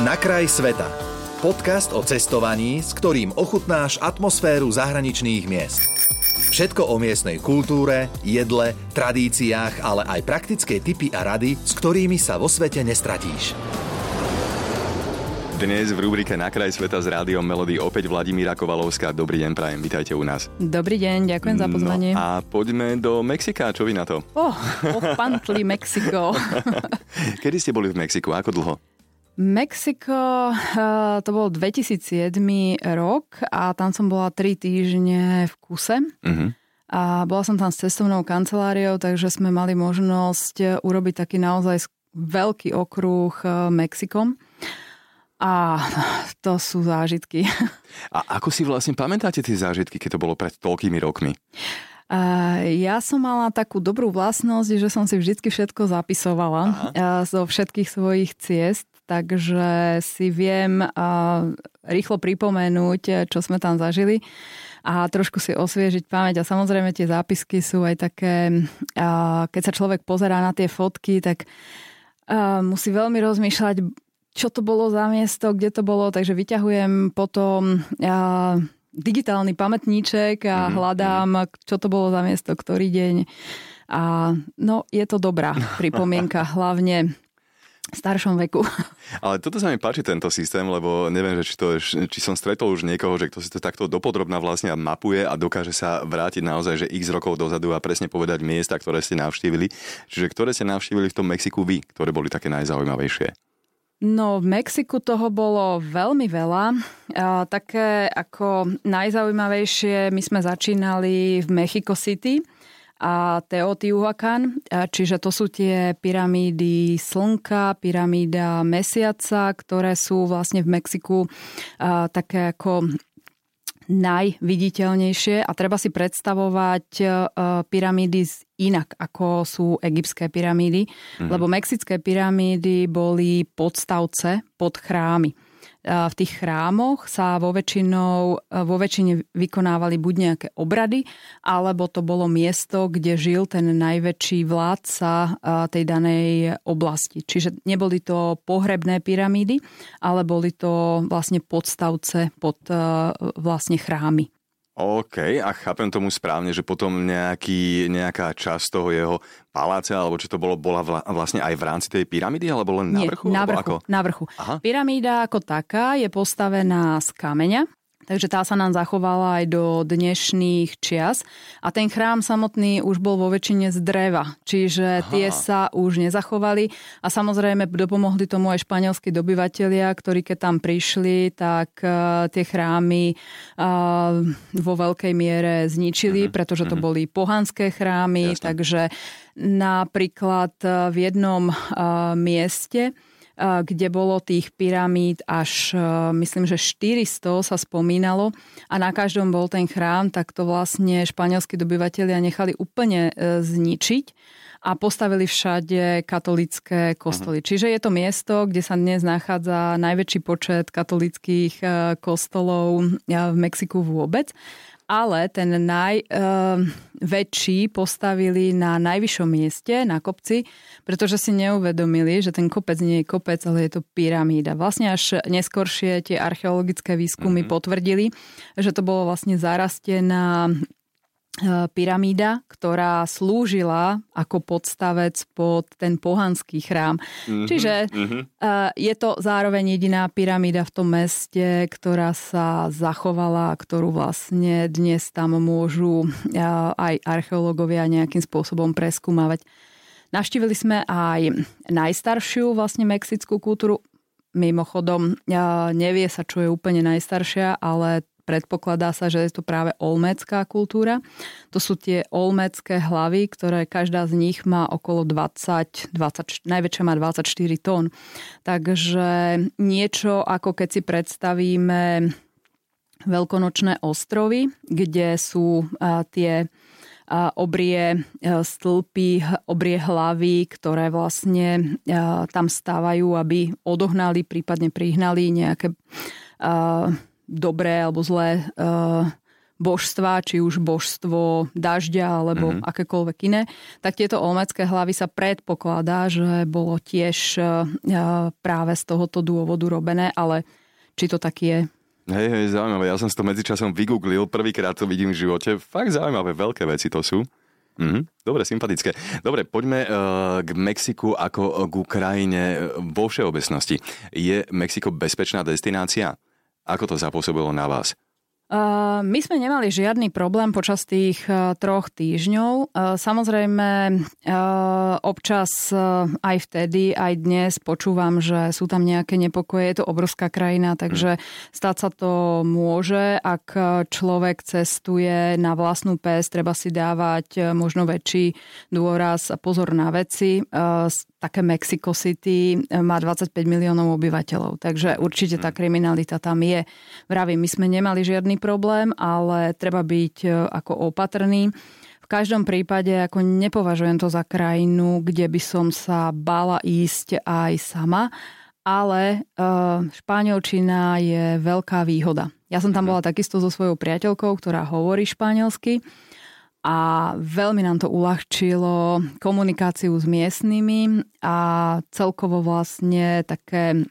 Na kraj sveta. Podcast o cestovaní, s ktorým ochutnáš atmosféru zahraničných miest. Všetko o miestnej kultúre, jedle, tradíciách, ale aj praktické tipy a rady, s ktorými sa vo svete nestratíš. Dnes v rubrike Na kraj sveta s rádiom Melody opäť Vladimíra Kovalovská. Dobrý deň, prajem, vítajte u nás. Dobrý deň, ďakujem za pozvanie. No a poďme do Mexika, čo vy na to? Oh, opantli Mexiko. Kedy ste boli v Mexiku, ako dlho? Mexiko, eh, to bol 2007 rok a tam som bola 3 týždne v kuse. Uh-huh. A bola som tam s cestovnou kanceláriou, takže sme mali možnosť urobiť taký naozaj veľký okruh eh, Mexikom. A to sú zážitky. A ako si vlastne pamätáte tie zážitky, keď to bolo pred toľkými rokmi? Ja som mala takú dobrú vlastnosť, že som si vždy všetko zapisovala Aha. zo všetkých svojich ciest, takže si viem rýchlo pripomenúť, čo sme tam zažili a trošku si osviežiť pamäť. A samozrejme tie zápisky sú aj také, keď sa človek pozerá na tie fotky, tak musí veľmi rozmýšľať, čo to bolo za miesto, kde to bolo, takže vyťahujem potom digitálny pamätníček a mm-hmm. hľadám, čo to bolo za miesto, ktorý deň. A no, je to dobrá pripomienka, hlavne staršom veku. Ale toto sa mi páči, tento systém, lebo neviem, že či, to, či som stretol už niekoho, že kto si to takto dopodrobná vlastne mapuje a dokáže sa vrátiť naozaj, že x rokov dozadu a presne povedať miesta, ktoré ste navštívili. Čiže ktoré ste navštívili v tom Mexiku vy, ktoré boli také najzaujímavejšie? No, v Mexiku toho bolo veľmi veľa. A, také ako najzaujímavejšie, my sme začínali v Mexico City a Teotihuacan, čiže to sú tie pyramídy Slnka, pyramída Mesiaca, ktoré sú vlastne v Mexiku také ako najviditeľnejšie a treba si predstavovať e, pyramídy inak, ako sú egyptské pyramídy, mm. lebo mexické pyramídy boli podstavce pod chrámy v tých chrámoch sa vo, väčšinou, vo väčšine vykonávali buď nejaké obrady, alebo to bolo miesto, kde žil ten najväčší vládca tej danej oblasti. Čiže neboli to pohrebné pyramídy, ale boli to vlastne podstavce pod vlastne chrámy. OK, a chápem tomu správne, že potom nejaký, nejaká časť toho jeho paláce, alebo či to bolo, bola vlastne aj v rámci tej pyramídy, alebo len na vrchu? Nie, na vrchu, ako? na vrchu. Aha. Pyramída ako taká je postavená z kameňa, Takže tá sa nám zachovala aj do dnešných čias. A ten chrám samotný už bol vo väčšine z dreva, čiže Aha. tie sa už nezachovali. A samozrejme dopomohli tomu aj španielskí dobyvatelia, ktorí keď tam prišli, tak uh, tie chrámy uh, vo veľkej miere zničili, uh-huh. pretože to uh-huh. boli pohanské chrámy. Jasne. Takže napríklad v jednom uh, mieste kde bolo tých pyramíd až, myslím, že 400 sa spomínalo a na každom bol ten chrám, tak to vlastne španielskí dobyvatelia nechali úplne e, zničiť a postavili všade katolické kostoly. Uh-huh. Čiže je to miesto, kde sa dnes nachádza najväčší počet katolických e, kostolov e, v Mexiku vôbec ale ten najväčší uh, postavili na najvyššom mieste, na kopci, pretože si neuvedomili, že ten kopec nie je kopec, ale je to pyramída. Vlastne až neskoršie tie archeologické výskumy mm-hmm. potvrdili, že to bolo vlastne zarastená E, pyramída, ktorá slúžila ako podstavec pod ten pohanský chrám. Mm-hmm, Čiže mm-hmm. je to zároveň jediná pyramída v tom meste, ktorá sa zachovala, ktorú vlastne dnes tam môžu e, aj archeológovia nejakým spôsobom preskúmavať. Navštívili sme aj najstaršiu vlastne mexickú kultúru. Mimochodom, nevie sa, čo je úplne najstaršia, ale predpokladá sa, že je to práve olmecká kultúra. To sú tie olmecké hlavy, ktoré každá z nich má okolo 20, 20 najväčšia má 24 tón. Takže niečo ako keď si predstavíme veľkonočné ostrovy, kde sú tie obrie stĺpy, obrie hlavy, ktoré vlastne tam stávajú, aby odohnali, prípadne prihnali nejaké dobré alebo zlé uh, božstva, či už božstvo dažďa alebo mm-hmm. akékoľvek iné, tak tieto olmecké hlavy sa predpokladá, že bolo tiež práve z tohoto dôvodu robené, ale či to tak je, Hej, hej, zaujímavé. Ja som si to medzičasom vygooglil, prvýkrát to vidím v živote. Fakt zaujímavé, veľké veci to sú. Mhm, dobre, sympatické. Dobre, poďme uh, k Mexiku ako k Ukrajine vo všeobecnosti. Je Mexiko bezpečná destinácia? Ako to zapôsobilo na vás? My sme nemali žiadny problém počas tých troch týždňov. Samozrejme, občas aj vtedy, aj dnes počúvam, že sú tam nejaké nepokoje. Je to obrovská krajina, takže stať sa to môže. Ak človek cestuje na vlastnú pes, treba si dávať možno väčší dôraz a pozor na veci také Mexico City má 25 miliónov obyvateľov, takže určite tá kriminalita tam je. Vravím, my sme nemali žiadny problém, ale treba byť e, ako opatrný. V každom prípade ako nepovažujem to za krajinu, kde by som sa bála ísť aj sama, ale uh, španielčina je veľká výhoda. Ja som tam mhm. bola takisto so svojou priateľkou, ktorá hovorí španielsky a veľmi nám to uľahčilo komunikáciu s miestnymi a celkovo vlastne také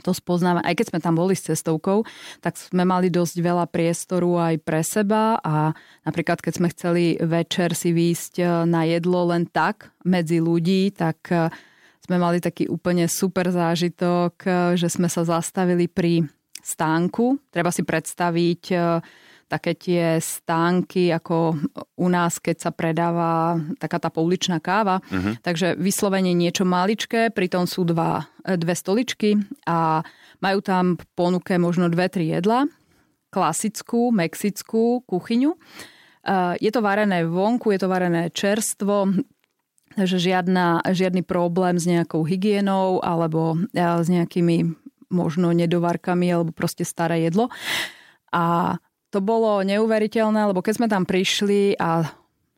to spoznáme. Aj keď sme tam boli s cestovkou, tak sme mali dosť veľa priestoru aj pre seba a napríklad keď sme chceli večer si výjsť e, na jedlo len tak medzi ľudí, tak e, sme mali taký úplne super zážitok, e, že sme sa zastavili pri stánku. Treba si predstaviť také tie stánky, ako u nás, keď sa predáva taká tá pouličná káva. Uh-huh. Takže vyslovene niečo maličké, pritom sú dva, dve stoličky a majú tam ponuke možno dve, tri jedla. Klasickú, mexickú kuchyňu. Je to varené vonku, je to varené čerstvo, takže žiadna, žiadny problém s nejakou hygienou alebo s nejakými možno nedovarkami alebo proste staré jedlo. A to bolo neuveriteľné, lebo keď sme tam prišli a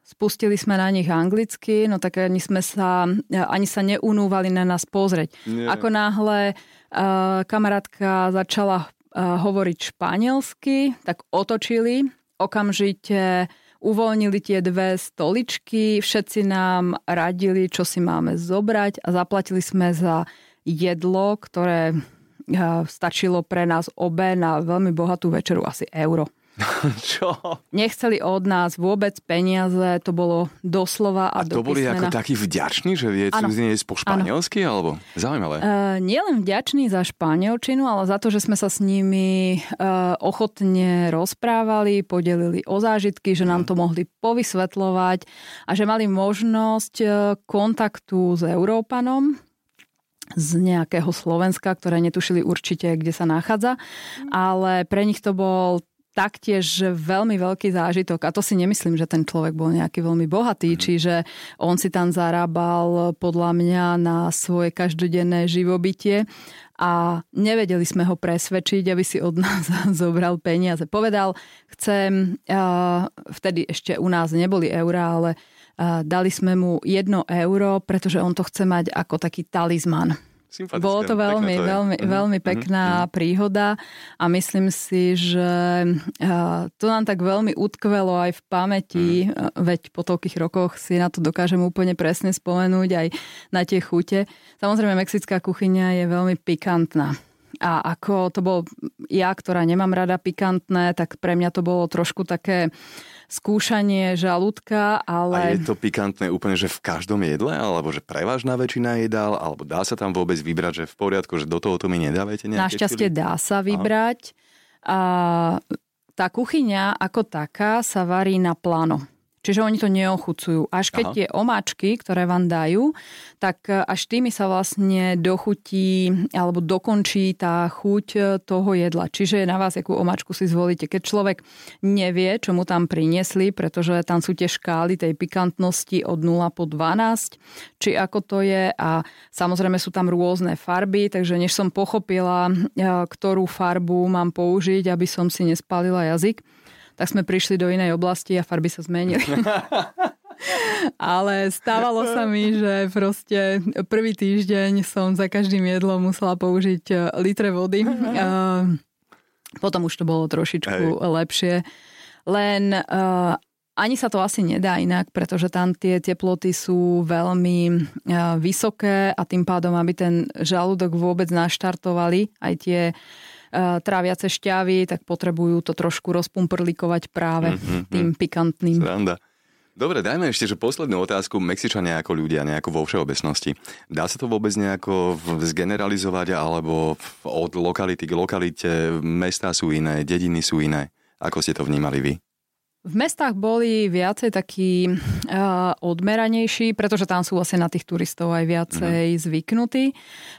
spustili sme na nich anglicky, no tak ani sme sa, ani sa neunúvali na nás pozrieť. Nie. Ako náhle uh, kamarátka začala uh, hovoriť španielsky, tak otočili, okamžite uvoľnili tie dve stoličky, všetci nám radili, čo si máme zobrať a zaplatili sme za jedlo, ktoré stačilo pre nás obe na veľmi bohatú večeru asi euro. Čo? Nechceli od nás vôbec peniaze, to bolo doslova a, a to boli ako takí vďační, že vie cudzine po španielsky, ano. alebo zaujímavé? Uh, nielen vďační za španielčinu, ale za to, že sme sa s nimi uh, ochotne rozprávali, podelili o zážitky, že nám to mohli povysvetľovať a že mali možnosť uh, kontaktu s Európanom, z nejakého Slovenska, ktoré netušili určite, kde sa nachádza, ale pre nich to bol taktiež veľmi veľký zážitok a to si nemyslím, že ten človek bol nejaký veľmi bohatý, mm. čiže on si tam zarábal podľa mňa na svoje každodenné živobytie a nevedeli sme ho presvedčiť, aby si od nás zobral peniaze. Povedal, chcem, vtedy ešte u nás neboli eurá, ale dali sme mu jedno euro, pretože on to chce mať ako taký talizman bolo to veľmi, to veľmi, mm-hmm. veľmi pekná mm-hmm. príhoda a myslím si, že to nám tak veľmi utkvelo aj v pamäti, mm. veď po toľkých rokoch si na to dokážem úplne presne spomenúť aj na tie chute. Samozrejme, mexická kuchyňa je veľmi pikantná. A ako to bol ja, ktorá nemám rada pikantné, tak pre mňa to bolo trošku také skúšanie žalúdka, ale... A je to pikantné úplne, že v každom jedle? Alebo že prevažná väčšina jedál? Alebo dá sa tam vôbec vybrať, že v poriadku, že do toho to mi nedávajte nejaké Našťastie čili? dá sa vybrať. A tá kuchyňa ako taká sa varí na plano. Čiže oni to neochucujú. Až keď Aha. tie omáčky, ktoré vám dajú, tak e, až tými sa vlastne dochutí alebo dokončí tá chuť e, toho jedla. Čiže je na vás, akú omáčku si zvolíte. Keď človek nevie, čo mu tam priniesli, pretože tam sú tie škály tej pikantnosti od 0 po 12, či ako to je a samozrejme sú tam rôzne farby, takže než som pochopila, e, ktorú farbu mám použiť, aby som si nespálila jazyk, tak sme prišli do inej oblasti a farby sa zmenili. Ale stávalo sa mi, že proste prvý týždeň som za každým jedlom musela použiť e, litre vody. Potom už to bolo trošičku Hej. lepšie. len uh, ani sa to asi nedá inak, pretože tam tie teploty sú veľmi uh, vysoké a tým pádom, aby ten žalúdok vôbec naštartovali aj tie uh, tráviace šťavy, tak potrebujú to trošku rozpumprlikovať práve mm-hmm. tým pikantným. Sranda. Dobre, dajme ešte, že poslednú otázku. Mexičania ako ľudia, nejako vo všeobecnosti. Dá sa to vôbec nejako zgeneralizovať alebo od lokality k lokalite mesta sú iné, dediny sú iné? Ako ste to vnímali vy? V mestách boli viacej takí uh, odmeranejší, pretože tam sú vlastne na tých turistov aj viacej mm. zvyknutí.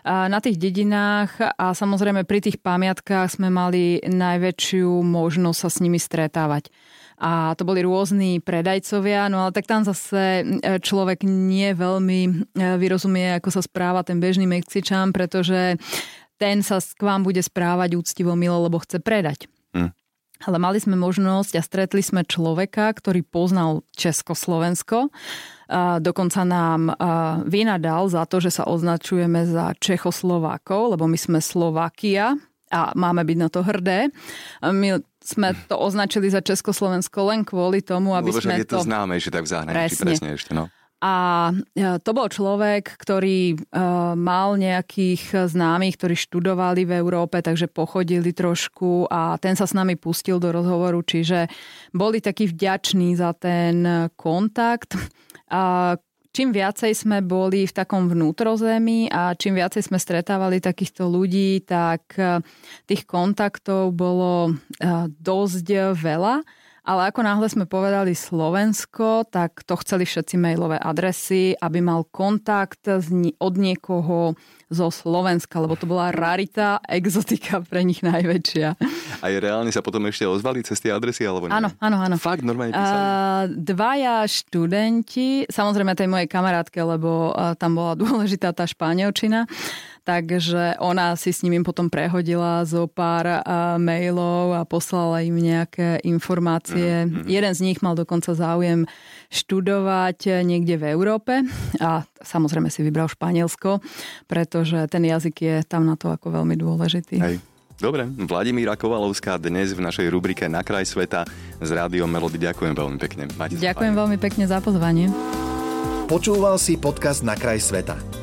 Uh, na tých dedinách a samozrejme pri tých pamiatkách sme mali najväčšiu možnosť sa s nimi stretávať a to boli rôzni predajcovia, no ale tak tam zase človek nie veľmi e, vyrozumie, ako sa správa ten bežný Mexičan, pretože ten sa k vám bude správať úctivo milo, lebo chce predať. Hm. Ale mali sme možnosť a stretli sme človeka, ktorý poznal Československo. A dokonca nám vynadal za to, že sa označujeme za Čechoslovákov, lebo my sme Slovakia a máme byť na to hrdé. My sme to označili za Československo len kvôli tomu, aby Lebo sme je to... známe, že tak v zahraničí presne, presne ešte, no. A e, to bol človek, ktorý uh, mal nejakých známych, ktorí študovali v Európe, takže pochodili trošku a ten sa s nami pustil do rozhovoru, čiže boli takí vďační za ten kontakt. A čím viacej sme boli v takom vnútrozemí a čím viacej sme stretávali takýchto ľudí, tak eh, tých kontaktov bolo dosť veľa. Ale ako náhle sme povedali Slovensko, tak to chceli všetci mailové adresy, aby mal kontakt od niekoho zo Slovenska, lebo to bola rarita, exotika pre nich najväčšia. A je reálne sa potom ešte ozvali cez tie adresy, alebo nie? Áno, áno, áno. Fakt, normálne písali? Uh, dvaja študenti, samozrejme tej mojej kamarátke, lebo uh, tam bola dôležitá tá španielčina, takže ona si s nimi potom prehodila zo pár mailov a poslala im nejaké informácie. Uh-huh. Jeden z nich mal dokonca záujem študovať niekde v Európe a samozrejme si vybral Španielsko, pretože ten jazyk je tam na to ako veľmi dôležitý. Hej. Dobre, Vladimíra Kovalovská dnes v našej rubrike Na kraj sveta z Rádiom Melody. Ďakujem veľmi pekne. Máte Ďakujem veľmi pekne za pozvanie. Počúval si podcast Na kraj sveta.